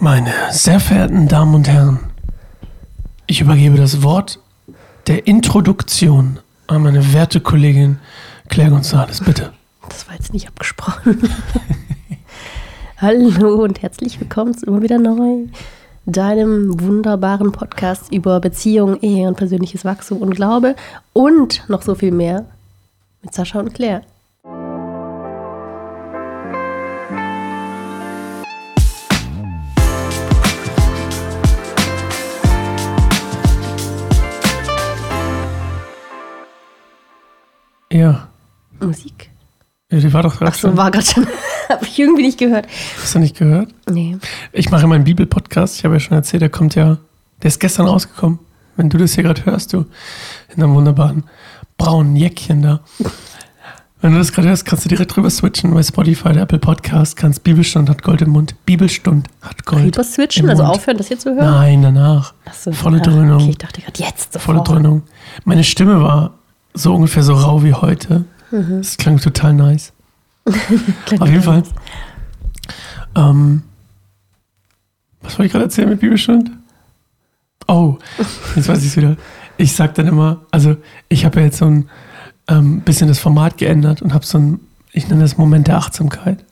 Meine sehr verehrten Damen und Herren, ich übergebe das Wort der Introduktion an meine werte Kollegin Claire González, bitte. Das war jetzt nicht abgesprochen. Hallo und herzlich willkommen zu immer wieder neu, deinem wunderbaren Podcast über Beziehung, Ehe und persönliches Wachstum und Glaube und noch so viel mehr mit Sascha und Claire. Ja. Musik. ja die war doch gerade Achso, schon. war gerade schon. Habe ich irgendwie nicht gehört. Hast du nicht gehört? Nee. Ich mache meinen Bibel-Podcast. Ich habe ja schon erzählt, der kommt ja, der ist gestern rausgekommen. Wenn du das hier gerade hörst, du, in einem wunderbaren braunen Jäckchen da. Wenn du das gerade hörst, kannst du direkt drüber switchen bei Spotify, der Apple Podcast, kannst Bibelstund hat Gold im Mund. Bibelstund hat Gold. Rüber switchen, im also Mund. aufhören, das hier zu hören? Nein, danach. Achso, Volle ah, Dröhnung. Okay, ich dachte gerade jetzt Volle sofort. Dröhnung. Meine Stimme war so ungefähr so rau wie heute. Das klang total nice. Auf jeden Fall. Ähm, was wollte ich gerade erzählen mit Bibelstund? Oh, jetzt weiß ich es wieder. Ich sag dann immer, also ich habe ja jetzt so ein ähm, bisschen das Format geändert und habe so ein, ich nenne das Moment der Achtsamkeit.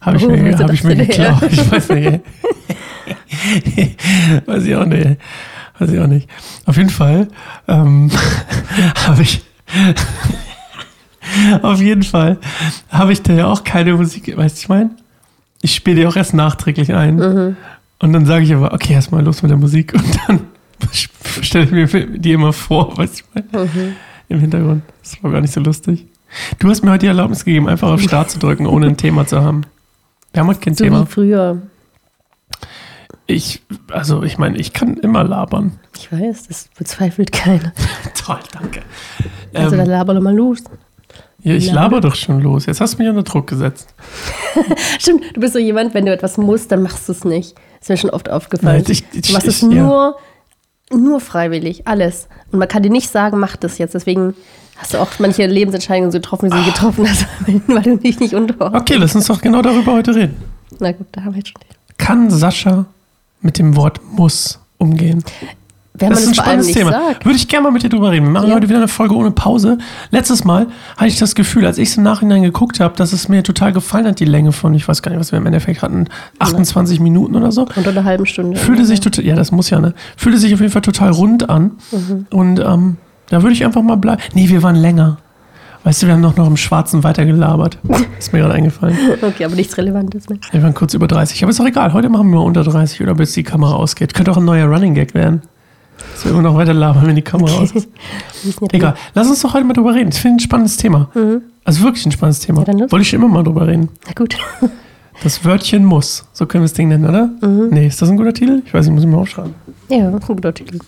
Habe ich, Oh, mir, hab ich mir her? geklaut. Ich weiß nicht. weiß ich auch nicht. Weiß ich auch nicht. Auf jeden Fall ähm, habe ich auf jeden Fall habe ich da ja auch keine Musik, weißt du, ich meine? Ich spiele die auch erst nachträglich ein. Mhm. Und dann sage ich aber, okay, erstmal los mit der Musik. Und dann stelle ich mir die immer vor, weißt du, ich meine? Mhm. Im Hintergrund. Das war gar nicht so lustig. Du hast mir heute die Erlaubnis gegeben, einfach auf Start zu drücken, ohne ein Thema zu haben. Wir haben heute kein So Thema. wie früher. Ich, also ich meine, ich kann immer labern. Ich weiß, das bezweifelt keiner. Toll, danke. Also dann Ähm, laber doch mal los. ja, ich laber. doch schon los. Jetzt hast du mich unter Druck gesetzt. Stimmt, du bist so jemand, wenn du etwas musst, dann machst du es nicht. ist mir schon oft aufgefallen. Nein, ich- ich- du machst es ich- ja. nur, nur freiwillig, alles. Und man kann dir nicht sagen, mach das jetzt. Deswegen hast du auch manche Lebensentscheidungen so getroffen, wie sie getroffen hast, weil du dich nicht unterordnest. Okay, lass uns doch genau darüber heute reden. Na gut, da haben wir jetzt schon. Kann Sascha mit dem Wort muss umgehen? Wenn das ist ein spannendes Thema. sagt. Würde ich gerne mal mit dir drüber reden. Wir machen Ja. heute wieder eine Folge ohne Pause. Letztes Mal hatte ich das Gefühl, als ich es im Nachhinein geguckt habe, dass es mir total gefallen hat, die Länge von, ich weiß gar nicht, was wir im Endeffekt hatten, 28 Minuten oder so. Unter einer halben Stunde. Fühlte sich total, ja, das muss ja, ne? Fühlte sich auf jeden Fall total rund an. Mhm. Und ähm, da würde ich einfach mal bleiben. Nee, wir waren länger. Weißt du, wir haben noch, noch im Schwarzen weitergelabert. Ist mir gerade eingefallen. Okay, aber nichts Relevantes mehr. Wir waren kurz über 30. Aber ist doch egal. Heute machen wir mal unter 30 oder bis die Kamera ausgeht. Könnte auch ein neuer Running Gag werden. Dass wir immer noch weiter labern, wenn die Kamera aus ist. Egal. Lass uns doch heute mal drüber reden. Ich finde ein spannendes Thema. Also wirklich ein spannendes Thema. Ja. Wollte ich immer mal drüber reden. Na gut. Das Wörtchen muss. So können wir das Ding nennen, oder? Nee, ist das ein guter Titel? Ich weiß nicht, muss ich mal aufschreiben. Ja, ist ein guter Titel.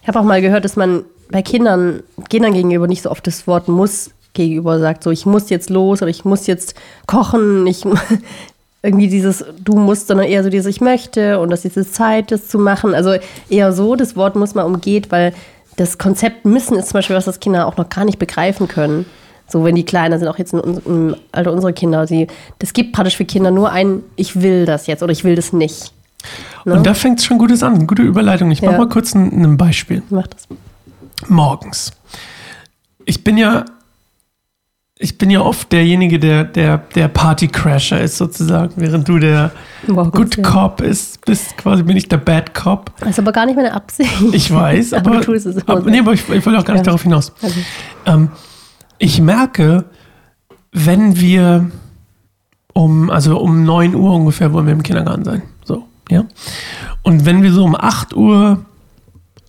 Ich habe auch mal gehört, dass man bei Kindern, Kindern gegenüber nicht so oft das Wort muss gegenüber sagt, so ich muss jetzt los oder ich muss jetzt kochen, ich irgendwie dieses du musst, sondern eher so dieses ich möchte und das ist jetzt Zeit, das zu machen. Also eher so, das Wort muss man umgeht, weil das Konzept müssen ist zum Beispiel was, das Kinder auch noch gar nicht begreifen können. So, wenn die kleiner sind, auch jetzt im Alter unserer Kinder, sie, das gibt praktisch für Kinder nur ein, ich will das jetzt oder ich will das nicht. Ne? Und da fängt es schon Gutes an. Gute Überleitung. Ich mache Ja. mal kurz ein, ein Beispiel. Mach das. morgens. Ich bin ja, ich bin ja oft derjenige, der, der, der Partycrasher ist sozusagen, während du der Morgens, Good ja. Cop ist, bist quasi bin ich der Bad Cop. Das ist aber gar nicht meine Absicht. Ich weiß, Aber aber, du tust es immer nee, aber ich, ich wollte auch gar nicht Ja. darauf hinaus. Also, Ähm, ich merke, wenn wir um, also um 9 Uhr ungefähr wollen wir im Kindergarten sein. So, ja. Und wenn wir so um 8 Uhr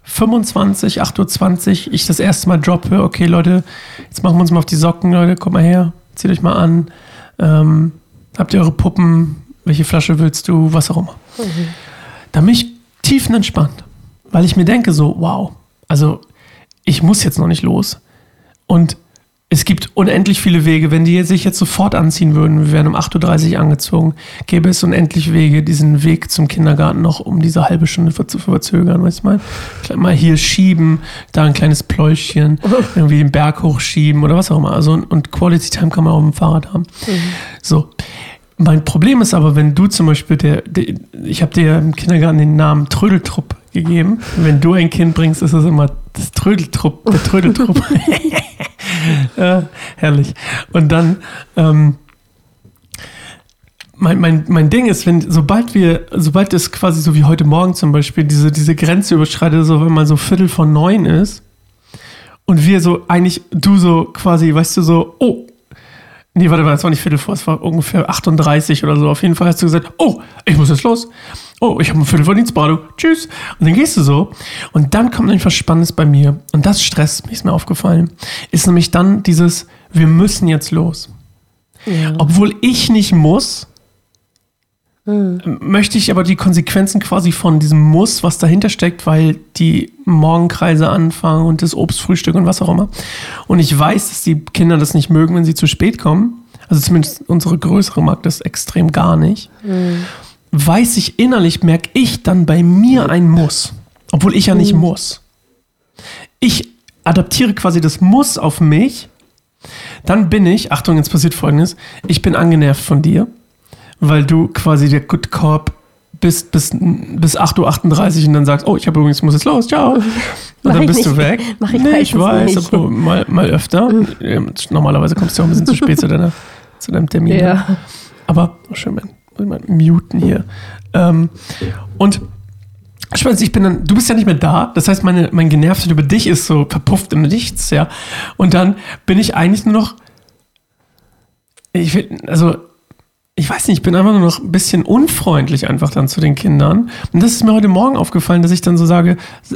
25, 8.20 Uhr ich das erste Mal droppe, okay Leute, jetzt machen wir uns mal auf die Socken, Leute, kommt mal her, zieht euch mal an. Ähm, habt ihr eure Puppen? Welche Flasche willst du? Was auch immer. Da bin ich tiefenentspannt, weil ich mir denke so, wow, also ich muss jetzt noch nicht los. Und es gibt unendlich viele Wege. Wenn die sich jetzt sofort anziehen würden, wir wären um 8.30 Uhr angezogen, gäbe es unendlich Wege, diesen Weg zum Kindergarten noch um diese halbe Stunde zu verzögern, weißt du mal? Mal hier schieben, da ein kleines Pläuschchen, irgendwie den Berg hochschieben oder was auch immer. Also, und Quality Time kann man auch mit dem Fahrrad haben. So. Mein Problem ist aber, wenn du zum Beispiel, der, der ich habe dir im Kindergarten den Namen Trödeltrupp gegeben. Wenn du ein Kind bringst, ist es immer das Trödeltrupp, der Trödeltrupp. ja, herrlich. Und dann, ähm, mein, mein, mein Ding ist, wenn, sobald wir, sobald es quasi so wie heute Morgen zum Beispiel, diese, diese Grenze überschreitet, so wenn man so Viertel von neun ist und wir so eigentlich, du so quasi, weißt du, so, oh, nee, warte mal, es war nicht Viertel vor, es war ungefähr 38 oder so. Auf jeden Fall hast du gesagt, oh, ich muss jetzt los. Oh, ich habe ein Viertel vor Dienstbadu. Tschüss. Und dann gehst du so. Und dann kommt nämlich was Spannendes bei mir. Und das stresst mich, ist mir aufgefallen. Ist nämlich dann dieses, wir müssen jetzt los. Ja. Obwohl ich nicht muss, möchte ich aber die Konsequenzen quasi von diesem Muss, was dahinter steckt, weil die Morgenkreise anfangen und das Obstfrühstück und was auch immer. Und ich weiß, dass die Kinder das nicht mögen, wenn sie zu spät kommen. Also zumindest unsere größere mag das extrem gar nicht. Mhm. Weiß ich innerlich, merke ich dann bei mir ein Muss. Obwohl ich ja nicht mhm. muss. Ich adaptiere quasi das Muss auf mich. Dann bin ich, Achtung, jetzt passiert folgendes, ich bin angenervt von dir weil du quasi der Good Corp bist bis, bis 8.38 Uhr und dann sagst, oh, ich habe übrigens, muss jetzt los, ciao. Und dann bist du weg. Mach ich nee, ich weiß, nicht. aber mal, mal öfter. Mhm. Normalerweise kommst du auch ein bisschen zu spät zu, deiner, zu deinem Termin. Ja. Aber, oh schön, man, muss ich mal muten hier. Ähm, und ich weiß, ich bin dann, du bist ja nicht mehr da, das heißt, meine, mein Genervtheit über dich ist so verpufft im Nichts, ja. Und dann bin ich eigentlich nur noch, ich will, also ich weiß nicht, ich bin einfach nur noch ein bisschen unfreundlich einfach dann zu den Kindern. Und das ist mir heute Morgen aufgefallen, dass ich dann so sage,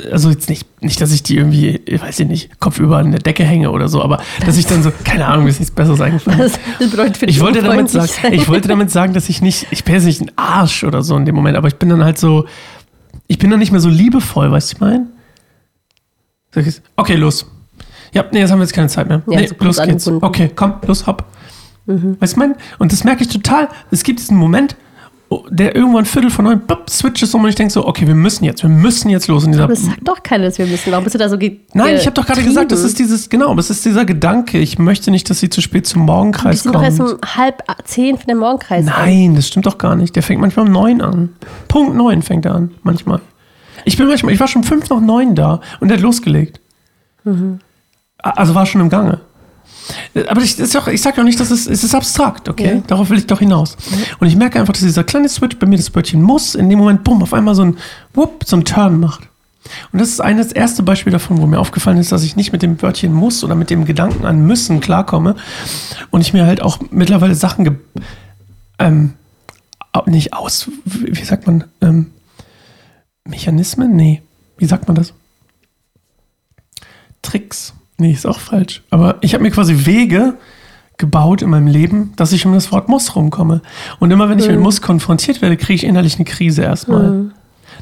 also jetzt nicht, nicht, dass ich die irgendwie, ich weiß ich nicht, Kopf über eine Decke hänge oder so, aber dass ich dann so, keine Ahnung, mir ist nichts Besseres eingefallen. Das, bedeutet für ich wollte damit sagen, ich wollte damit sagen, dass ich nicht, ich bin jetzt nicht ein Arsch oder so in dem Moment, aber ich bin dann halt so, ich bin dann nicht mehr so liebevoll, weißt du, ich meine? Okay, los. Ja, nee, jetzt haben wir jetzt keine Zeit mehr. Ja, nee, los geht's. Okay, komm, los, hopp. Mhm. Weißt du, mein? Und das merke ich total. Es gibt diesen Moment, oh, der irgendwann Viertel von neun, bop, switcht es um und ich denke so, okay, wir müssen jetzt, wir müssen jetzt los. In dieser Aber es sagt doch keiner, dass wir müssen. Warum bist du da so Nein, ich habe doch gerade gesagt, das ist dieses, genau, das ist dieser Gedanke. Ich möchte nicht, dass sie zu spät zum Morgenkreis kommt. Wir sind doch erst um halb zehn für den Morgenkreis Nein, an. das stimmt doch gar nicht. Der fängt manchmal um neun an. Punkt neun fängt er an, manchmal. Ich bin manchmal, ich war schon fünf nach neun da und der hat losgelegt. Mhm. Also war schon im Gange. Aber ich, auch, ich sage auch nicht, dass es, es ist abstrakt, okay? Ja. Darauf will ich doch hinaus. Ja. Und ich merke einfach, dass dieser kleine Switch bei mir das Wörtchen muss in dem Moment, bumm, auf einmal so ein Whoop, so ein Turn macht. Und das ist ein, das erste Beispiel davon, wo mir aufgefallen ist, dass ich nicht mit dem Wörtchen muss oder mit dem Gedanken an müssen klarkomme. Und ich mir halt auch mittlerweile Sachen ähm, nicht aus, wie sagt man, ähm, Mechanismen? Nee. Wie sagt man das? Tricks Nee, ist auch falsch. Aber ich habe mir quasi Wege gebaut in meinem Leben, dass ich um das Wort muss rumkomme. Und immer wenn ich mhm. mit muss konfrontiert werde, kriege ich innerlich eine Krise erstmal. Mhm.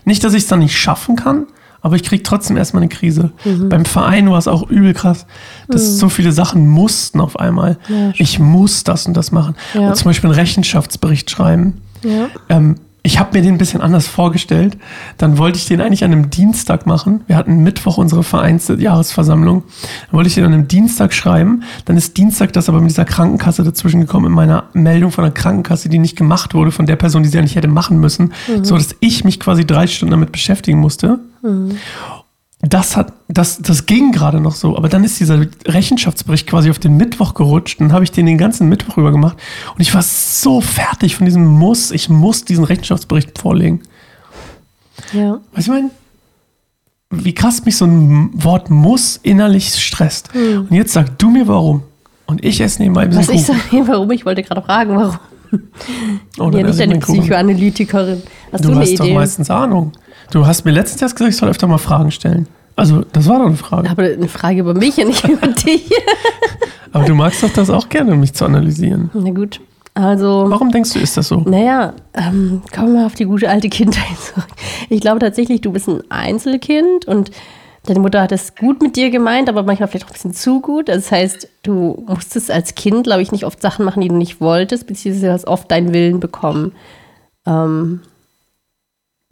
Nicht, dass ich es dann nicht schaffen kann, aber ich kriege trotzdem erstmal eine Krise. Mhm. Beim Verein war es auch übel krass, dass mhm. so viele Sachen mussten auf einmal. Ja, ich muss das und das machen. Ja. Und zum Beispiel einen Rechenschaftsbericht schreiben. Ja. Ähm, ich habe mir den ein bisschen anders vorgestellt. Dann wollte ich den eigentlich an einem Dienstag machen. Wir hatten Mittwoch unsere Vereinsjahresversammlung. Dann wollte ich den an einem Dienstag schreiben. Dann ist Dienstag das aber mit dieser Krankenkasse dazwischen gekommen, in meiner Meldung von der Krankenkasse, die nicht gemacht wurde, von der Person, die sie eigentlich hätte machen müssen, mhm. so dass ich mich quasi drei Stunden damit beschäftigen musste. Mhm das hat, das, das ging gerade noch so, aber dann ist dieser Rechenschaftsbericht quasi auf den Mittwoch gerutscht und habe ich den den ganzen Mittwoch über gemacht und ich war so fertig von diesem Muss, ich muss diesen Rechenschaftsbericht vorlegen. Ja. Weißt du, ich meine, wie krass mich so ein Wort muss innerlich stresst. Hm. Und jetzt sag du mir warum. Und ich esse nebenbei ein bisschen Was Kuchen. ich sage, warum? Ich wollte gerade fragen, warum. Oh, ja, nicht eine Psychoanalytikerin. Hast du, du hast Idee? doch meistens Ahnung. Du hast mir letztens erst gesagt, ich soll öfter mal Fragen stellen. Also, das war doch eine Frage. Aber eine Frage über mich und nicht über dich. Aber du magst doch das auch gerne, mich zu analysieren. Na gut. Also. Warum denkst du, ist das so? Naja, ähm, kommen wir auf die gute alte Kindheit zurück. Ich glaube tatsächlich, du bist ein Einzelkind und deine Mutter hat es gut mit dir gemeint, aber manchmal vielleicht auch ein bisschen zu gut. Das heißt, du musstest als Kind, glaube ich, nicht oft Sachen machen, die du nicht wolltest, beziehungsweise hast oft deinen Willen bekommen. Ähm,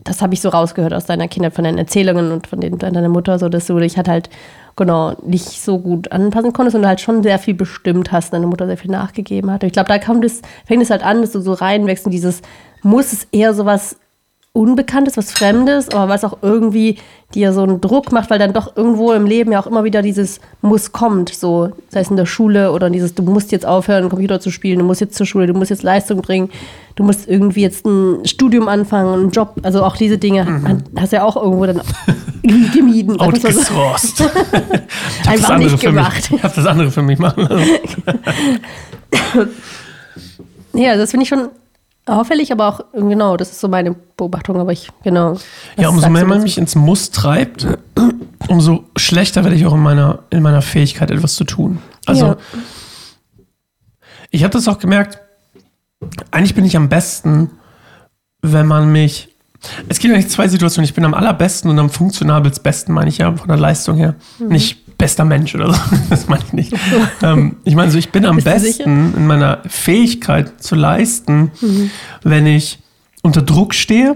das habe ich so rausgehört aus deiner Kindheit, von deinen Erzählungen und von den, deiner Mutter, so dass du dich halt halt genau nicht so gut anpassen konntest und halt schon sehr viel bestimmt hast, deine Mutter sehr viel nachgegeben hat. Ich glaube, da kommt es, fängt es halt an, dass du so reinwächst in dieses, muss es eher sowas Unbekanntes, was Fremdes, aber was auch irgendwie dir so einen Druck macht, weil dann doch irgendwo im Leben ja auch immer wieder dieses Muss kommt, so, sei es in der Schule oder dieses, du musst jetzt aufhören, Computer zu spielen, du musst jetzt zur Schule, du musst jetzt Leistung bringen, du musst irgendwie jetzt ein Studium anfangen, einen Job, also auch diese Dinge mhm. hast du ja auch irgendwo dann gemieden. Outgesourced. Einfach nicht gemacht. ich habe das andere für mich machen lassen. ja, das finde ich schon auffällig, aber auch, genau, das ist so meine Beobachtung, aber ich, genau. Ja, umso mehr man mich ins Muss treibt, umso schlechter werde ich auch in meiner, in meiner Fähigkeit, etwas zu tun. Also, ja. ich habe das auch gemerkt, eigentlich bin ich am besten, wenn man mich. Es gibt eigentlich zwei Situationen. Ich bin am allerbesten und am funktionabelsten, meine ich ja, von der Leistung her. Mhm. Nicht bester Mensch oder so. Das meine ich nicht. ähm, ich meine so, ich bin am Bist besten in meiner Fähigkeit zu leisten, mhm. wenn ich unter Druck stehe,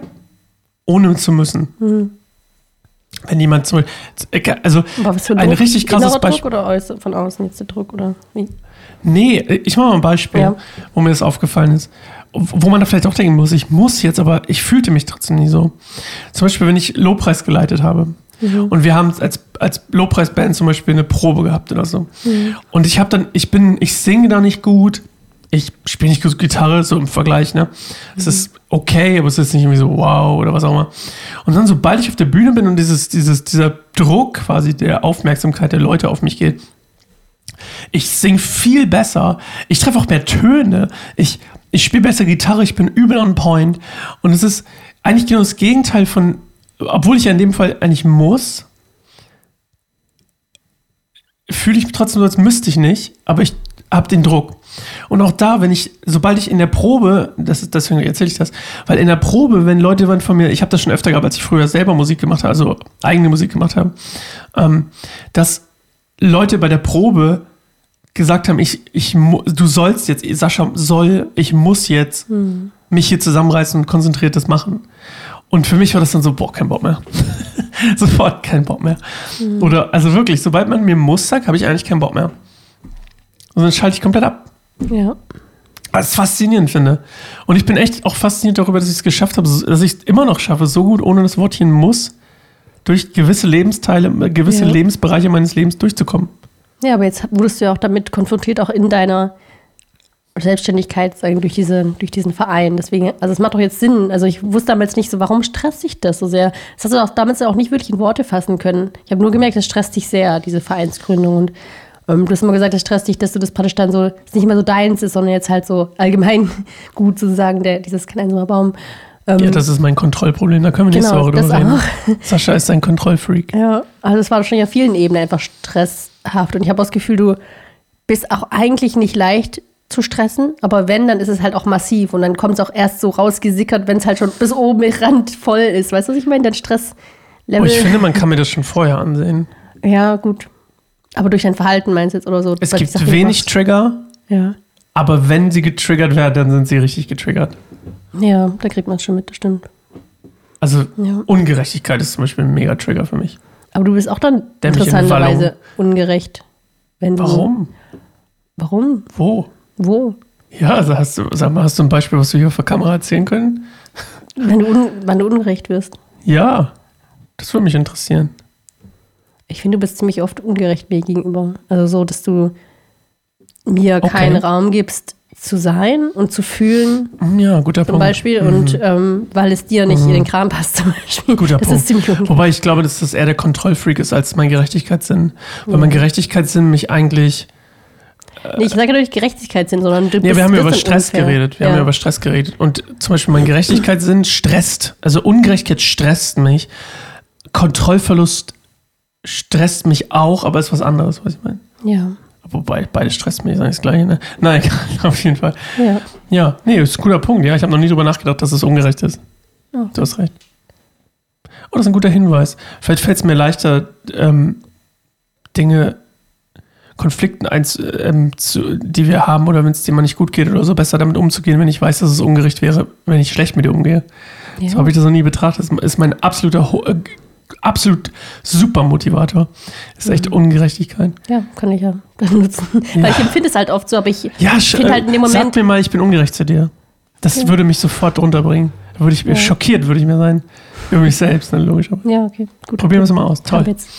ohne zu müssen. Mhm. Wenn jemand so, also ein Druck? richtig krasses Beispiel. Druck oder von außen jetzt der Druck oder wie? Nee, ich mache mal ein Beispiel, ja. wo mir das aufgefallen ist. Wo man da vielleicht auch denken muss, ich muss jetzt, aber ich fühlte mich trotzdem nie so. Zum Beispiel, wenn ich Lobpreis geleitet habe. Mhm. Und wir haben als, als Lobpreisband zum Beispiel eine Probe gehabt oder so. Mhm. Und ich habe dann, ich bin, ich singe da nicht gut. Ich spiele nicht gut Gitarre, so im Vergleich, ne? Es mhm. ist okay, aber es ist nicht irgendwie so wow oder was auch immer. Und dann, sobald ich auf der Bühne bin und dieses, dieses, dieser Druck quasi der Aufmerksamkeit der Leute auf mich geht, ich singe viel besser, ich treffe auch mehr Töne, ich, ich spiele besser Gitarre, ich bin übel on point. Und es ist eigentlich genau das Gegenteil von obwohl ich ja in dem Fall eigentlich muss, fühle ich mich trotzdem so, als müsste ich nicht, aber ich habe den Druck. Und auch da, wenn ich, sobald ich in der Probe, das ist, deswegen erzähle ich das, weil in der Probe, wenn Leute waren von mir, ich habe das schon öfter gehabt, als ich früher selber Musik gemacht habe, also eigene Musik gemacht habe, ähm, dass Leute bei der Probe gesagt haben, ich, ich, du sollst jetzt, Sascha soll, ich muss jetzt hm. mich hier zusammenreißen und konzentriert das machen. Und für mich war das dann so, boah, kein Bock mehr. Sofort kein Bock mehr. Mhm. Oder, also wirklich, sobald man mir muss sagt, habe ich eigentlich keinen Bock mehr. Und dann schalte ich komplett ab. Ja. Was ich faszinierend finde. Und ich bin echt auch fasziniert darüber, dass ich es geschafft habe, dass ich es immer noch schaffe, so gut ohne das Wortchen muss, durch gewisse Lebensteile, gewisse ja. Lebensbereiche meines Lebens durchzukommen. Ja, aber jetzt wurdest du ja auch damit konfrontiert, auch in deiner Selbstständigkeit sagen, durch, diese, durch diesen Verein. Deswegen, also es macht doch jetzt Sinn. Also ich wusste damals nicht so, warum stresst dich das so sehr? Das hast du auch damals auch nicht wirklich in Worte fassen können. Ich habe nur gemerkt, das stresst dich sehr, diese Vereinsgründung. Und ähm, du hast immer gesagt, das stresst dich, dass du das praktisch dann so, es nicht mehr so deins ist, sondern jetzt halt so allgemein gut sozusagen, der, dieses kleine Baum. Ähm, ja, das ist mein Kontrollproblem, da können wir genau, nächste Woche drüber reden. Sascha ist ein Kontrollfreak. Ja, also es war wahrscheinlich auf vielen Ebenen einfach stresshaft. Und ich habe das Gefühl, du bist auch eigentlich nicht leicht zu stressen, aber wenn, dann ist es halt auch massiv und dann kommt es auch erst so rausgesickert, wenn es halt schon bis oben Rand voll ist. Weißt du, was ich meine? Dein Stresslevel. Oh, ich finde, man kann mir das schon vorher ansehen. Ja, gut. Aber durch dein Verhalten meinst du jetzt oder so? Es gibt wenig Trigger. Ja. Aber wenn sie getriggert werden, dann sind sie richtig getriggert. Ja, da kriegt man es schon mit, das stimmt. Also ja. Ungerechtigkeit ist zum Beispiel ein Mega-Trigger für mich. Aber du bist auch dann interessanterweise ungerecht. Wenn du Warum? Warum? Wo? Wo? Ja, also hast du, sag mal, hast du ein Beispiel, was du hier auf der Kamera erzählen können? Wenn du, un, wann du ungerecht wirst. Ja, das würde mich interessieren. Ich finde, du bist ziemlich oft ungerecht mir gegenüber. Also so, dass du mir okay. keinen Raum gibst, zu sein und zu fühlen. Ja, guter zum Punkt. Beispiel. Mhm. Und ähm, weil es dir nicht mhm. in den Kram passt, zum Beispiel. Guter das Punkt. Ist ziemlich Wobei ich glaube, dass das eher der Kontrollfreak ist als mein Gerechtigkeitssinn. Weil mhm. mein Gerechtigkeitssinn mich eigentlich Nee, ich sage ja nicht Gerechtigkeitssinn, sondern du Nee, wir haben ja über Stress unfair. geredet. Wir ja. haben ja über Stress geredet. Und zum Beispiel mein Gerechtigkeitssinn stresst. Also Ungerechtigkeit stresst mich. Kontrollverlust stresst mich auch, aber ist was anderes, was ich meine. Ja. Wobei, beide stresst mich, ist eigentlich das Gleiche, ne? Nein, auf jeden Fall. Ja. Ja, nee, ist ein guter Punkt. Ja, ich habe noch nie drüber nachgedacht, dass es ungerecht ist. Oh. Du hast recht. Oh, das ist ein guter Hinweis. Vielleicht fällt es mir leichter, ähm, Dinge Konflikten, eins, ähm, zu, die wir haben oder wenn es dir mal nicht gut geht oder so, besser damit umzugehen, wenn ich weiß, dass es ungerecht wäre, wenn ich schlecht mit dir umgehe. Ja. So habe ich das noch nie betrachtet. Das ist mein absoluter, äh, absolut super Motivator. Ist echt Mhm. Ungerechtigkeit. Ja, kann ich ja benutzen. Weil ich empfinde es halt oft so, aber ich Ja, finde halt in dem äh, sag Moment. mir mal, ich bin ungerecht zu dir. Das würde mich sofort runterbringen. Da würde ich Ja. schockiert, würde ich mir sein. Über mich selbst, dann logisch. Ja, okay, gut. probieren wir es mal aus. Ich Toll. jetzt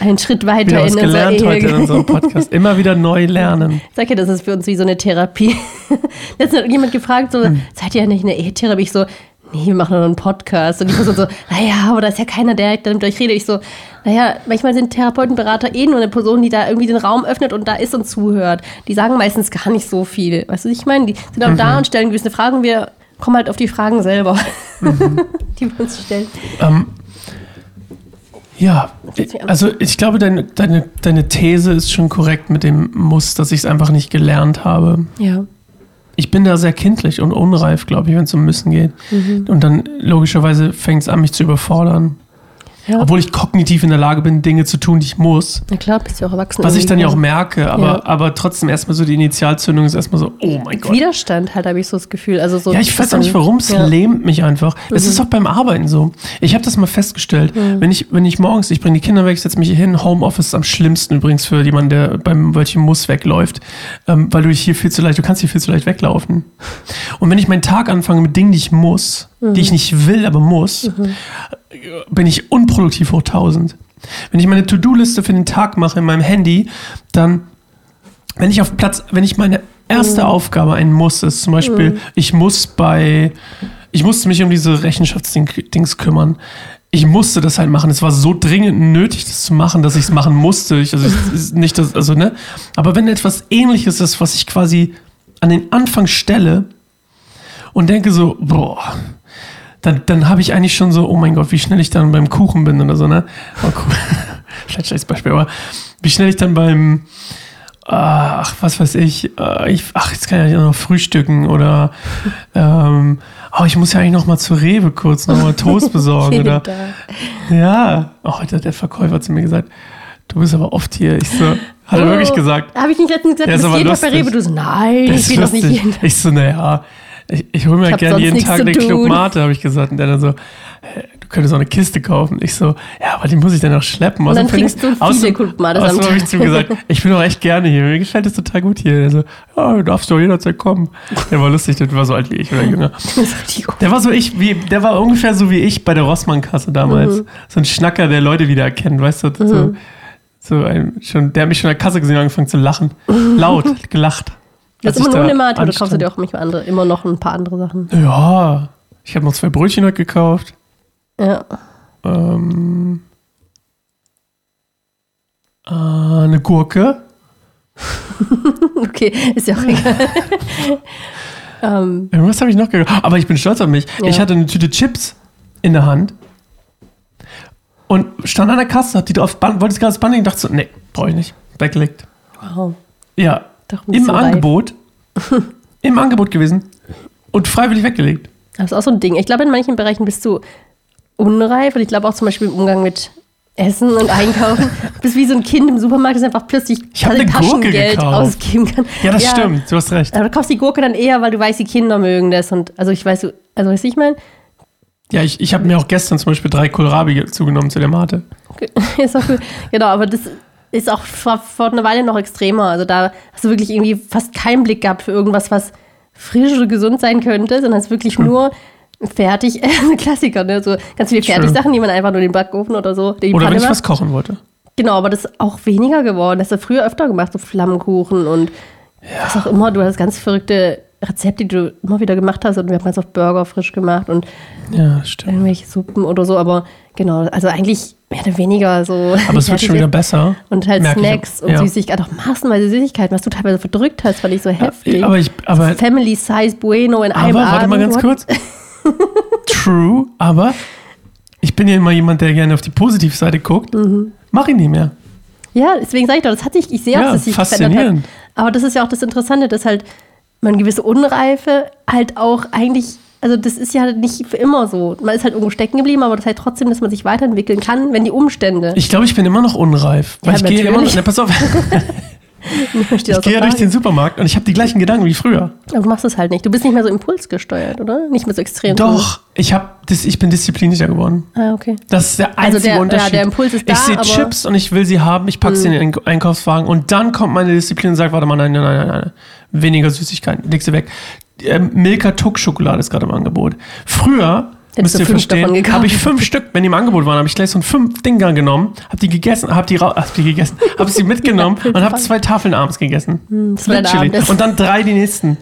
einen Schritt weiter Wieder in was unserer gelernt Ehe. heute in unserem Podcast. Immer wieder neu lernen. Ich sag ja, das ist für uns wie so eine Therapie. Letztens hat jemand gefragt, so, Hm. seid ihr nicht eine Ehetherapie? Ich so, nee, wir machen nur einen Podcast. Und die Person so, naja, aber da ist ja keiner, der mit euch redet. Ich so, naja, manchmal sind Therapeuten, Berater eh nur eine Person, die da irgendwie den Raum öffnet und da ist und zuhört. Die sagen meistens gar nicht so viel. Weißt du, was ich meine? Die sind auch Mhm. da und stellen gewisse Fragen. Wir kommen halt auf die Fragen selber, Mhm. die wir uns stellen. Ähm, ja, also ich glaube, deine, deine, deine These ist schon korrekt mit dem Muss, dass ich es einfach nicht gelernt habe. Ja. Ich bin da sehr kindlich und unreif, glaube ich, wenn es um Müssen geht. Mhm. Und dann logischerweise fängt es an, mich zu überfordern. Ja. Obwohl ich kognitiv in der Lage bin, Dinge zu tun, die ich muss. Na klar, bist du auch erwachsen. Was ich dann ja auch merke, aber, Ja. aber trotzdem erstmal so die Initialzündung ist erstmal so, oh mein Gott. Widerstand halt, habe ich so das Gefühl. Also so Ja, ich weiß auch nicht warum, es Ja. lähmt mich einfach. Es ist auch beim Arbeiten so. Ich habe das mal festgestellt. Wenn, ich, wenn ich morgens, ich bringe die Kinder weg, setze mich hier hin, Homeoffice ist am schlimmsten übrigens für jemanden, der beim welchem Muss wegläuft, ähm, weil du dich hier viel zu leicht, du kannst hier viel zu leicht weglaufen. Und wenn ich meinen Tag anfange mit Dingen, die ich muss, die ich nicht will, aber muss, bin ich unproduktiv hoch 1000. Wenn ich meine To-Do-Liste für den Tag mache in meinem Handy, dann wenn ich auf Platz, wenn ich meine erste Aufgabe ein Muss ist, zum Beispiel, ich muss bei, ich musste mich um diese Rechenschaftsdings kümmern. Ich musste das halt machen. Es war so dringend nötig, das zu machen, dass ich es machen musste. Ich, also ist nicht das, also ne. Aber wenn etwas Ähnliches ist, was ich quasi an den Anfang stelle und denke so, boah, dann, dann habe ich eigentlich schon so, oh mein Gott, wie schnell ich dann beim Kuchen bin oder so, ne? Oh, cool. Vielleicht schlechtes Beispiel, aber wie schnell ich dann beim, ach, was weiß ich, äh, ich ach, jetzt kann ich ja noch frühstücken oder, ähm, oh, ich muss ja eigentlich noch mal zu Rewe kurz noch mal Toast besorgen oder, ja, oh, heute hat der Verkäufer zu mir gesagt, du bist aber oft hier. Ich so, hat er wirklich gesagt. Habe ich nicht letztens gesagt, Ja, du ist bist jeden Tag bei. Rewe? Du so, nein, Das ich bin doch nicht jeden Tag. Ich so, naja, ich, ich hole mir halt hab gern sonst jeden Tag eine. Club Mate, habe ich gesagt. Und der dann so, "Hä, du könntest auch eine Kiste kaufen. Ich so, ja, aber die muss ich dann auch schleppen. Und dann Außerdem trinkst du viele Club Mates am Außerdem habe ich zu ihm gesagt, ich bin auch echt gerne hier. Mir gefällt es total gut hier. Der so, ja, du darfst doch jederzeit kommen. Der war lustig, der war so alt wie ich oder jünger. Gut. Der war so ich, wie, der war ungefähr so wie ich bei der Rossmann-Kasse damals. Mhm. So ein Schnacker, der Leute wiedererkennt, weißt du? So, so ein, schon, der hat mich schon in der Kasse gesehen und angefangen zu lachen. Laut, gelacht. Das Als ist immer nur eine Mate oder kaufst du dir auch manchmal andere, immer noch ein paar andere Sachen. Ja, ich habe noch zwei Brötchen heute gekauft. Ja. Ähm, äh, eine Gurke. Okay, ist ja auch egal. ähm, Irgendwas habe ich noch gekauft. Aber ich bin stolz auf mich. Ja. Ich hatte eine Tüte Chips in der Hand und stand an der Kasse, hab die drauf, wollte das Band legen, dachte so, nee, brauche ich nicht. Weggelegt. wow. Ja, Doch im reif. Angebot. Im Angebot gewesen und freiwillig weggelegt. Das ist auch so ein Ding. Ich glaube, in manchen Bereichen bist du unreif und ich glaube auch zum Beispiel im Umgang mit Essen und Einkaufen. Du bist wie so ein Kind im Supermarkt, das einfach plötzlich Gurke Taschengeld ausgeben kann. Ja, das stimmt, du hast recht. Aber du kaufst die Gurke dann eher, weil du weißt, die Kinder mögen das. Und also ich weiß, du- also weißt du, ich meine, Ja, ich, ich habe mir auch gestern zum Beispiel drei Kohlrabi zugenommen zu der Mate. ist auch cool. Genau, aber das ist auch vor, vor einer Weile noch extremer. Also da hast du wirklich irgendwie fast keinen Blick gehabt für irgendwas, was frisch oder gesund sein könnte, sondern es wirklich nur fertig, Klassiker, ne? So ganz viele. Fertigsachen, die man einfach nur in den Backofen oder so, die Oder wenn Pfanne ich was kochen wollte. Genau, aber das ist auch weniger geworden. Das hast du früher öfter gemacht, so Flammkuchen und was auch immer. Du hast ganz verrückte Rezepte, die du immer wieder gemacht hast. Und wir haben ganz oft Burger frisch gemacht und Ja, irgendwelche Suppen oder so. Aber genau, also eigentlich mehr oder weniger so. Aber es wird schon wieder besser. Und halt merke ich. Snacks und Ja. Süßigkeiten, auch massenweise Süßigkeiten, was du teilweise verdrückt hast, fand ich so heftig. Aber ich, aber, Family Size Bueno in einem aber Abend. warte mal ganz kurz. True, aber ich bin ja immer jemand, der gerne auf die Positivseite guckt. Mhm. Mach ich nicht mehr. Ja, deswegen sage ich doch, das hat sich, ich sehe auch, Ja, dass sich verändert faszinierend. hat. Aber das ist ja auch das Interessante, dass halt man gewisse Unreife halt auch eigentlich, also das ist ja nicht für immer so. Man ist halt irgendwo stecken geblieben, aber das heißt trotzdem, dass man sich weiterentwickeln kann, wenn die Umstände. Ich glaube, ich bin immer noch unreif. Weil Ja, ich gehe immer noch. natürlich. Ne, pass auf. ich gehe ja durch den Supermarkt und ich habe die gleichen Gedanken wie früher. Aber du machst es halt nicht. Du bist nicht mehr so impulsgesteuert, oder? Nicht mehr so extrem. Doch, ich, hab, ich bin disziplinischer geworden. Ah, okay. Das ist der einzige Also der- Unterschied. ja, der Impuls ist da, ich sehe Chips und ich will sie haben, ich packe sie in den Eink- Einkaufswagen und dann kommt meine Disziplin und sagt, warte mal, nein, nein, nein, nein, nein. weniger Süßigkeiten, leg sie weg. Ähm, Milka Tuck Schokolade ist gerade im Angebot. Früher, Hättest du ihr verstehen, habe ich fünf Stück, wenn die im Angebot waren, habe ich gleich so ein fünf Dinger genommen, habe die gegessen, habe die, hab die gegessen, habe sie mitgenommen und habe zwei Tafeln abends gegessen. das dein Literally. Abendessen. Und dann drei die nächsten.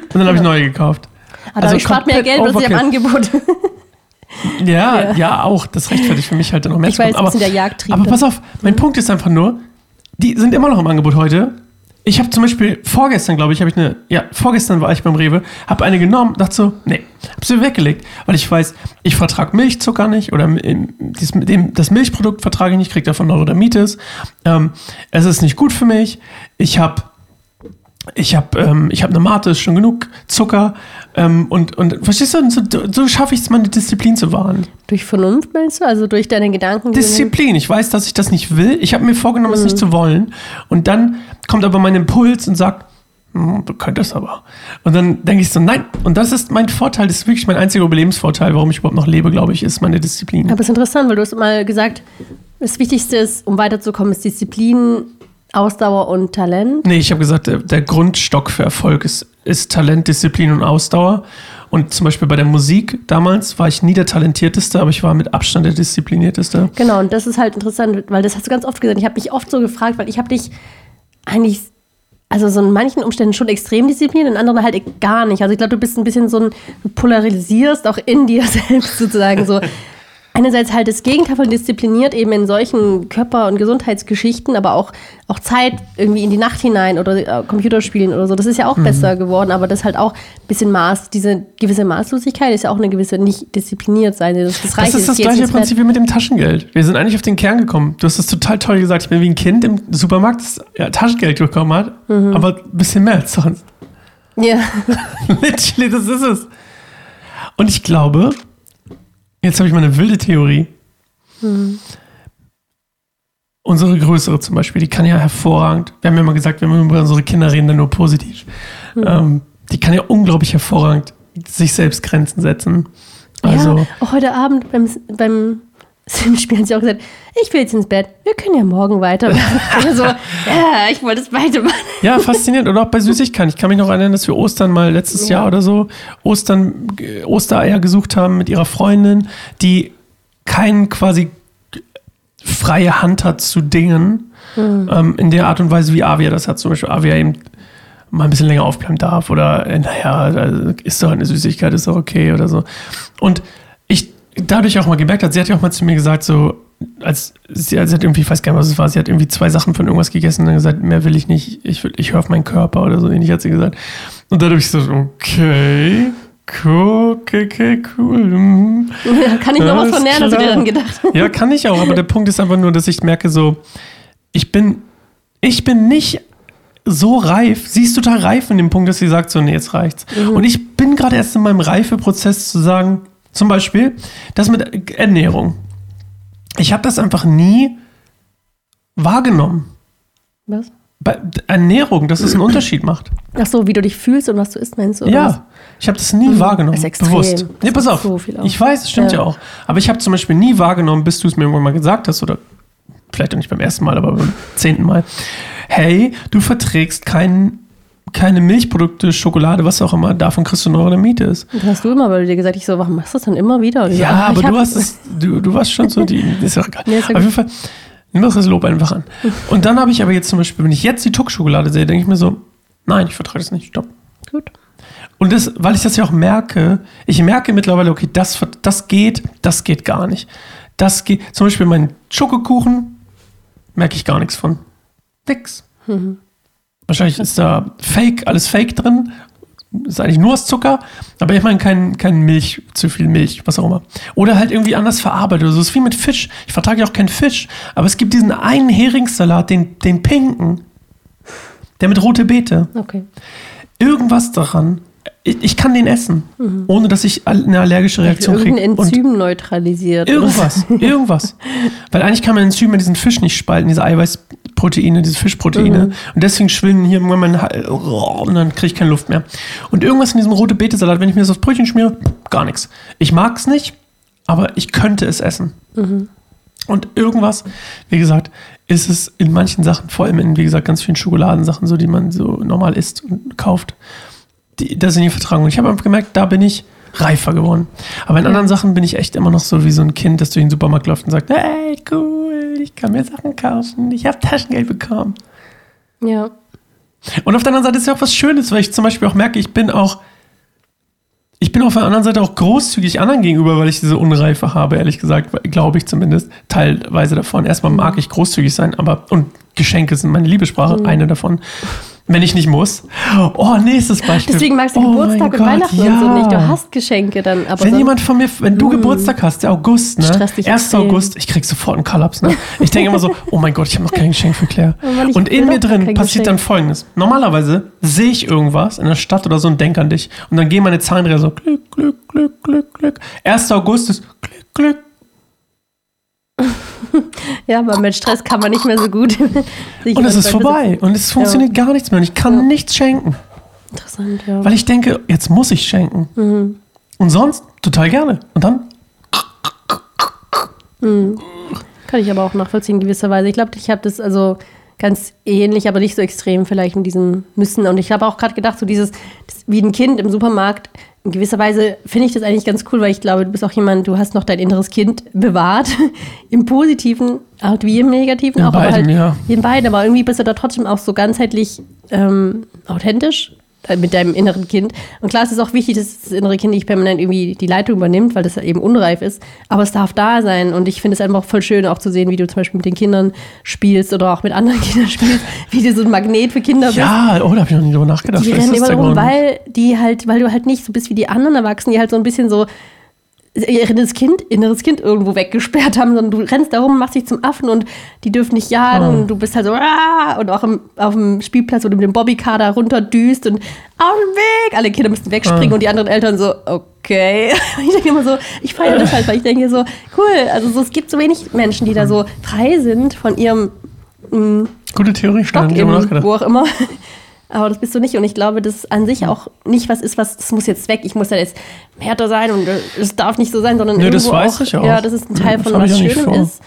Und dann habe ich neue gekauft. Aber also spart mehr Geld, was sie am Overkill. Angebot. Ja, Ja. ja, auch. Das rechtfertigt für mich halt noch mehr Ich weiß, das ist der Jagdtrieb Aber dann. pass auf, mein Punkt ist einfach nur, die sind immer noch im Angebot heute. Ich habe zum Beispiel vorgestern, glaube ich, habe ich eine, ja, vorgestern war ich beim Rewe, habe eine genommen, dachte so, nee, habe sie weggelegt, weil ich weiß, ich vertrage Milchzucker nicht oder das Milchprodukt vertrage ich nicht, kriege davon Neurodermitis. Ähm, es ist nicht gut für mich. Ich habe ich habe ähm, ich hab eine Mate, ist schon genug Zucker. Ähm, und, und verstehst du, so, so schaffe ich es, meine Disziplin zu wahren. durch Vernunft meinst du? Also durch deine Gedanken? Disziplin. Ich weiß, dass ich das nicht will. Ich habe mir vorgenommen, es nicht Mhm. zu wollen. Und dann kommt aber mein Impuls und sagt, "Hm, du könntest aber. Und dann denke ich so, nein. Und das ist mein Vorteil, das ist wirklich mein einziger Überlebensvorteil, warum ich überhaupt noch lebe, glaube ich, ist meine Disziplin. Aber es ist interessant, weil du hast mal gesagt, das Wichtigste ist, um weiterzukommen, ist Disziplin, Ausdauer und Talent. Nee, ich habe gesagt, der, der Grundstock für Erfolg ist, ist Talent, Disziplin und Ausdauer. Und zum Beispiel bei der Musik damals war ich nie der Talentierteste, aber ich war mit Abstand der Disziplinierteste. Genau, und das ist halt interessant, weil das hast du ganz oft gesagt. Ich habe mich oft so gefragt, weil ich habe dich eigentlich, also so in manchen Umständen schon extrem diszipliniert, in anderen halt gar nicht. Also ich glaube, du bist ein bisschen so ein, du polarisierst auch in dir selbst sozusagen so. Einerseits halt das Gegenteil von diszipliniert, eben in solchen Körper- und Gesundheitsgeschichten, aber auch, auch Zeit irgendwie in die Nacht hinein oder äh, Computerspielen oder so. Das ist ja auch besser geworden, aber das halt auch ein bisschen Maß, diese gewisse Maßlosigkeit ist ja auch eine gewisse nicht diszipliniert sein. Das, das Das ist das gleiche. Prinzip wie mit dem Taschengeld. Wir sind eigentlich auf den Kern gekommen. Du hast das total toll gesagt. Ich bin wie ein Kind im Supermarkt, das ja, Taschengeld bekommen hat, Mhm. aber ein bisschen mehr als sonst. Ja. Literally, das ist es. Und ich glaube, jetzt habe ich mal eine wilde Theorie. Unsere größere zum Beispiel, die kann ja hervorragend, wir haben ja mal gesagt, wenn wir über unsere Kinder reden, dann nur positiv. Ähm, die kann ja unglaublich hervorragend sich selbst Grenzen setzen. Also, ja, auch heute Abend beim, beim Sim-Spielen hat sie auch gesagt, ich will jetzt ins Bett, wir können ja morgen weitermachen. also, ja, ich wollte es weitermachen. Ja, faszinierend. Oder auch bei Süßigkeiten. Ich kann mich noch erinnern, dass wir Ostern mal letztes Jahr oder so Ostern, äh, Ostereier gesucht haben mit ihrer Freundin, die keinen quasi freie Hand hat zu Dingen. Ähm, in der Art und Weise, wie Avia das hat. Zum Beispiel Avia eben mal ein bisschen länger aufbleiben darf oder, äh, naja, also ist doch eine Süßigkeit, ist doch okay oder so. Und dadurch auch mal gemerkt hat, sie hat ja auch mal zu mir gesagt, so, als sie, sie hat irgendwie, ich weiß gar nicht, was es war, sie hat irgendwie zwei Sachen von irgendwas gegessen und dann gesagt, mehr will ich nicht, ich, will- ich höre auf meinen Körper oder so ähnlich hat sie gesagt. Und dann habe ich so, okay, cool, okay, okay, cool. mhm. Ja, kann ich noch was von lernen, hast du dir dann gedacht. Ja, kann ich auch, aber der Punkt ist einfach nur, dass ich merke so, ich bin, ich bin nicht so reif, sie ist total reif in dem Punkt, dass sie sagt so, nee, jetzt reicht's. Und ich bin gerade erst in meinem Reifeprozess zu sagen, zum Beispiel, das mit Ernährung. Ich habe das einfach nie wahrgenommen. Was? Bei Ernährung, dass es einen Unterschied macht. Ach so, wie du dich fühlst und was du isst, meinst du? oder was? Ja, ich habe das nie wahrgenommen. Das ist extrem. Bewusst. Nee, Das pass auf. so ich weiß, es stimmt ja. Ja. auch. Aber ich habe zum Beispiel nie wahrgenommen, bis du es mir irgendwann mal gesagt hast, oder vielleicht auch nicht beim ersten Mal, aber beim zehnten Mal. Hey, du verträgst kein, keine Milchprodukte, Schokolade, was auch immer, davon kriegst du Neurodermitis. Das hast du immer, weil du dir gesagt hast, ich so, warum machst du das dann immer wieder? Ja, ach, aber du hast es, du, du warst schon so die, ist ja egal. Ja, ist ja Auf jeden Fall, nimm doch das Lob einfach an. Und dann habe ich aber jetzt zum Beispiel, wenn ich jetzt die Tuck-Schokolade sehe, denke ich mir so, nein, ich vertrage das nicht, stopp. Gut. Und das, weil ich das ja auch merke, ich merke mittlerweile, okay, das, das geht, das geht gar nicht. Das geht, zum Beispiel mein Schokokuchen, merke ich gar nichts von. Nix. Wahrscheinlich ist da Fake, alles Fake drin. Ist eigentlich nur aus Zucker, aber ich meine kein, kein Milch, zu viel Milch, was auch immer. Oder halt irgendwie anders verarbeitet. oder So ist wie mit Fisch. Ich vertrage ja auch keinen Fisch, aber es gibt diesen einen Heringssalat, den, den pinken, der mit rote Beete Okay. irgendwas daran ich, ich kann den essen, ohne dass ich eine allergische Reaktion kriege. Irgendein Enzym neutralisiert. oder Irgendwas, irgendwas. Weil eigentlich kann man Enzyme diesen Fisch nicht spalten, diese Eiweißproteine, diese Fischproteine. Mhm. Und deswegen schwillen hier irgendwann mein Hals, und dann kriege ich keine Luft mehr. Und irgendwas in diesem rote Betesalat, wenn ich mir das aufs Brötchen schmiere, gar nichts. Ich mag es nicht, aber ich könnte es essen. Mhm. Und irgendwas, wie gesagt, ist es in manchen Sachen, vor allem in, wie gesagt, ganz vielen Schokoladensachen, so die man so normal isst und kauft, die, das sind die Vertragen. Und ich habe einfach gemerkt, da bin ich reifer geworden. Aber in anderen Sachen bin ich echt immer noch so wie so ein Kind, das durch den Supermarkt läuft und sagt, hey, cool, ich kann mir Sachen kaufen, ich habe Taschengeld bekommen. Ja. Und auf der anderen Seite ist ja auch was Schönes, weil ich zum Beispiel auch merke, ich bin auch, ich bin auf der anderen Seite auch großzügig anderen gegenüber, weil ich diese Unreife habe, ehrlich gesagt, glaube ich zumindest, teilweise davon. Erstmal mag ich großzügig sein, aber, und Geschenke sind meine Liebessprache, eine davon. Wenn ich nicht muss. Oh, nächstes Beispiel. Deswegen magst du Oh Geburtstag und Gott, Weihnachten und so ja. nicht. Du hast Geschenke dann, aber Wenn jemand von mir, wenn du Geburtstag hast, der August, ne? Dich 1. extrem. August, ich krieg sofort einen Kollaps, ne? Ich denke immer so, oh mein Gott, ich habe noch kein Geschenk für Claire. Oh Und in mir drin passiert dann Geschenk. folgendes. Normalerweise sehe ich irgendwas in der Stadt oder so und denke an dich. Und dann gehen meine Zahnräder so, Glück, Glück, Glück, Glück, Glück. 1. August ist Glück, Glück. Ja, aber mit Stress kann man nicht mehr so gut. sich Und es ist vorbei. Und es funktioniert gar nichts mehr. Und ich kann Ja. nichts schenken. Interessant, ja. Weil ich denke, jetzt muss ich schenken. Mhm. Und sonst total gerne. Und dann Kann ich aber auch nachvollziehen in gewisser Weise. Ich glaube, ich habe das also ganz ähnlich, aber nicht so extrem vielleicht in diesem Müssen. Und ich habe auch gerade gedacht, so dieses, wie ein Kind im Supermarkt, in gewisser Weise finde ich das eigentlich ganz cool, weil ich glaube, du bist auch jemand, du hast noch dein inneres Kind bewahrt. Im Positiven, auch wie im Negativen, In auch aber beidem, halt ja. in beiden. Aber irgendwie bist du da trotzdem auch so ganzheitlich ähm, authentisch mit deinem inneren Kind. Und klar, es ist auch wichtig, dass das innere Kind nicht permanent irgendwie die Leitung übernimmt, weil das eben unreif ist. Aber es darf da sein. Und ich finde es einfach voll schön, auch zu sehen, wie du zum Beispiel mit den Kindern spielst oder auch mit anderen Kindern spielst, wie du so ein Magnet für Kinder bist. Ja, oh, da habe ich noch nie drüber nachgedacht. Die rennen immer rum, weil die halt, weil du halt nicht so bist wie die anderen Erwachsenen, die halt so ein bisschen so ihr inneres Kind, inneres Kind irgendwo weggesperrt haben, sondern du rennst da rum, machst dich zum Affen und die dürfen nicht jagen Oh. und du bist halt so "Ah!" und auch im, auf dem Spielplatz, wo du mit dem Bobbycar da runterdüst und auf den Weg, alle Kinder müssen wegspringen Oh. und die anderen Eltern so, okay. Ich denke immer so, ich feiere das halt, weil ich denke so, cool, also so, es gibt so wenig Menschen, die da so frei sind von ihrem Gute Theorie, Stock wo auch immer. Aber das bist du nicht. Und ich glaube, das an sich auch nicht was ist, was, das muss jetzt weg. Ich muss da jetzt härter sein und äh, es darf nicht so sein, sondern das irgendwo weiß auch, ich auch. Ja, das ist ein Teil Das von was Schönem ist.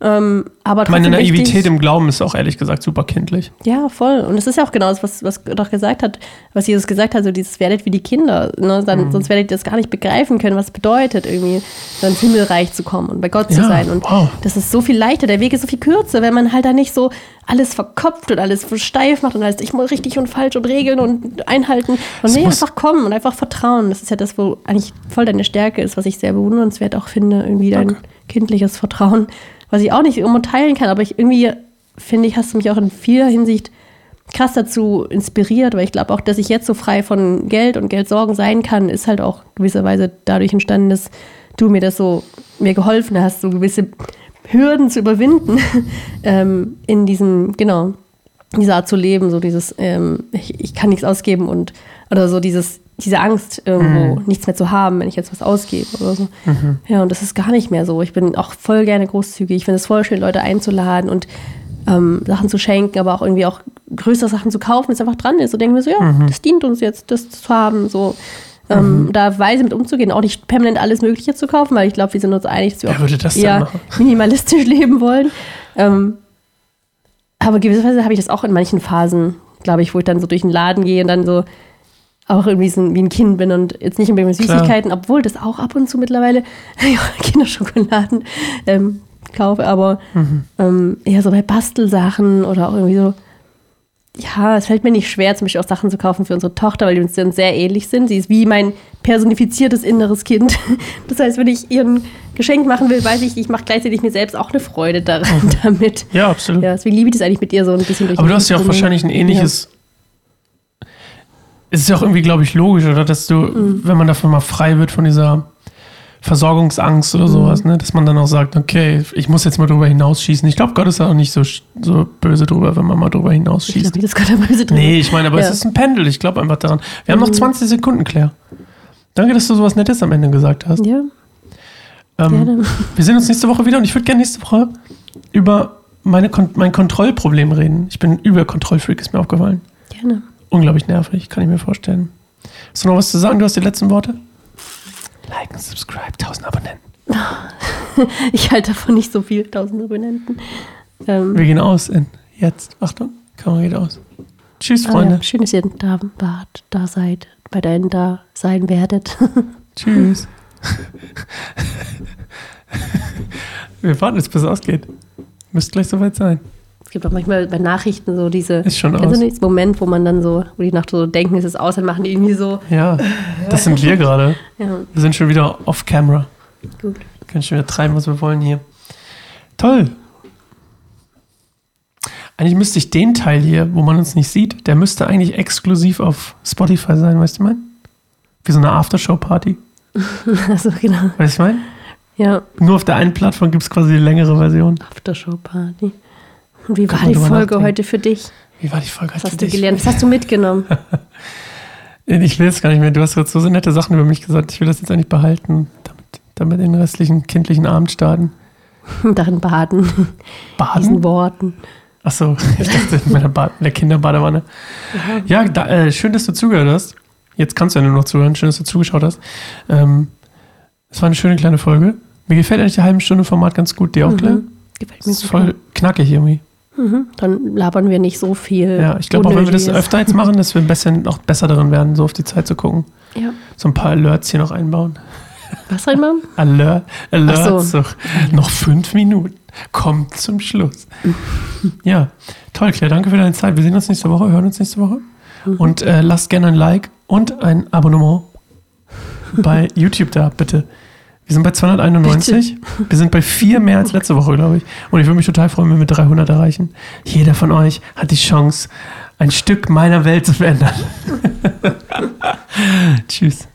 Ähm, aber Meine Naivität wichtig. im Glauben ist auch ehrlich gesagt super kindlich. Ja, voll. Und es ist ja auch genau das, was, was Gott auch gesagt hat, was Jesus gesagt hat, so dieses werdet wie die Kinder. Ne? Mhm. Dann, Sonst werdet ihr das gar nicht begreifen können, was es bedeutet, irgendwie so ins Himmelreich zu kommen und bei Gott zu Ja, sein. Und wow. das ist so viel leichter, der Weg ist so viel kürzer, wenn man halt da nicht so alles verkopft und alles so steif macht und alles, ich muss richtig und falsch und regeln und einhalten. Und nee, einfach kommen und einfach vertrauen. Das ist ja das, wo eigentlich voll deine Stärke ist, was ich sehr bewundernswert auch finde, irgendwie dein Danke. kindliches Vertrauen, was ich auch nicht immer teilen kann, aber ich irgendwie finde ich, hast du mich auch in vieler Hinsicht krass dazu inspiriert, weil ich glaube auch, dass ich jetzt so frei von Geld und Geldsorgen sein kann, ist halt auch gewisserweise dadurch entstanden, dass du mir das so mir geholfen hast, so gewisse Hürden zu überwinden ähm, in diesem, genau, diese Art zu leben, so dieses, ähm, ich, ich kann nichts ausgeben und oder so dieses, diese Angst, irgendwo nichts mehr zu haben, wenn ich jetzt was ausgebe oder so. Ja, und das ist gar nicht mehr so. Ich bin auch voll gerne großzügig. Ich finde es voll schön, Leute einzuladen und ähm, Sachen zu schenken, aber auch irgendwie auch größere Sachen zu kaufen, das einfach dran ist. Und denken wir so, ja, das dient uns jetzt, das zu haben, so. Ähm, Da weise mit umzugehen, auch nicht permanent alles Mögliche zu kaufen, weil ich glaube, wir sind uns einig, dass wir auch würde das denn eher minimalistisch leben wollen. Ähm, aber gewisserweise habe ich das auch in manchen Phasen, glaube ich, wo ich dann so durch den Laden gehe und dann so auch irgendwie so ein, wie ein Kind bin und jetzt nicht unbedingt mit Klar. Süßigkeiten, obwohl das auch ab und zu mittlerweile ja, Kinderschokoladen ähm, kaufe, aber Mhm. ähm, eher so bei Bastelsachen oder auch irgendwie so. Ja, es fällt mir nicht schwer, zum Beispiel auch Sachen zu kaufen für unsere Tochter, weil die uns dann sehr ähnlich sind. Sie ist wie mein personifiziertes inneres Kind. Das heißt, wenn ich ihr ein Geschenk machen will, weiß ich, ich mache gleichzeitig mir selbst auch eine Freude daran damit. Ja, absolut. Ja, deswegen liebe ich das eigentlich mit ihr so ein bisschen durch Aber du hast ja auch wahrscheinlich ein ähnliches. Es ist ja auch irgendwie, glaube ich, logisch, oder? Dass du, Mhm. wenn man davon mal frei wird von dieser Versorgungsangst oder sowas, ne? dass man dann auch sagt, okay, ich muss jetzt mal drüber hinausschießen. Ich glaube, Gott ist auch nicht so, so böse drüber, wenn man mal drüber Ich hinausschießt. glaube, das böse. Nee, ich meine, aber Ja. es ist ein Pendel. Ich glaube einfach daran. Wir haben noch 20 Sekunden, Claire. Danke, dass du sowas Nettes am Ende gesagt hast. Ja, Ähm, gerne. wir sehen uns nächste Woche wieder und ich würde gerne nächste Woche über meine mein Kontrollproblem reden. Ich bin über Kontrollfreak, ist mir aufgefallen. Gerne. Unglaublich nervig, kann ich mir vorstellen. Hast du noch was zu sagen? Du hast die letzten Worte? Like und subscribe, 1000 Abonnenten. Ich halte davon nicht so viel, 1000 Abonnenten. Ähm, Wir gehen aus in jetzt. Achtung, Kamera geht aus. Tschüss, ah Freunde. ja, schön, dass ihr da wart, da seid, bei deinen da sein werdet. Tschüss. Wir warten jetzt, bis es ausgeht. Müsste gleich soweit sein. Es gibt auch manchmal bei Nachrichten so diese. Ist schon aus. nicht, Moment, wo man dann so, wo die Nacht so denken, es ist aus, dann machen die irgendwie so. Ja, das sind wir gerade. Ja, Wir sind schon wieder off-camera. gut. Können schon wieder treiben, was wir wollen hier. Toll. Eigentlich müsste ich den Teil hier, wo man uns nicht sieht, der müsste eigentlich exklusiv auf Spotify sein, weißt du, mein? Wie so eine Aftershow-Party. Also genau. Weißt du, meine? Ja, Nur auf der einen Plattform gibt es quasi die längere Version. Aftershow-Party. Und wie Kann war die Folge nachdenken. heute für dich? Wie war die Folge? Was hast du gelernt? Was hast du mitgenommen? Ich will es gar nicht mehr. Du hast gerade so nette Sachen über mich gesagt. Ich will das jetzt eigentlich behalten, damit, damit den restlichen kindlichen Abend starten. Darin baden. Diesen Baden? Worten. Achso, ich dachte in meiner in der Kinderbadewanne. Ja, da, äh, schön, dass du zugehört hast. Jetzt kannst du ja nur noch zuhören. Schön, dass du zugeschaut hast. Ähm, es war eine schöne kleine Folge. Mir gefällt eigentlich die halben Stunde Format ganz gut. Dir auch? Mhm. Gefällt Das mir ist voll knackig irgendwie. Mhm. Dann labern wir nicht so viel. Ja, ich glaube auch, wenn wir das öfter jetzt machen, dass wir ein bisschen noch besser darin werden, so auf die Zeit zu gucken. Ja. So ein paar Alerts hier noch einbauen. Was man? Alert, Alerts, so. noch fünf Minuten. Kommt zum Schluss. ja, toll, Claire, danke für deine Zeit. Wir sehen uns nächste Woche, hören uns nächste Woche. Mhm. Und äh, lasst gerne ein Like und ein Abonnement bei YouTube da, bitte. Wir sind bei 291. Wir sind bei vier mehr als letzte Woche, glaube ich. Und ich würde mich total freuen, wenn wir 300 erreichen. Jeder von euch hat die Chance, ein Stück meiner Welt zu verändern. Tschüss.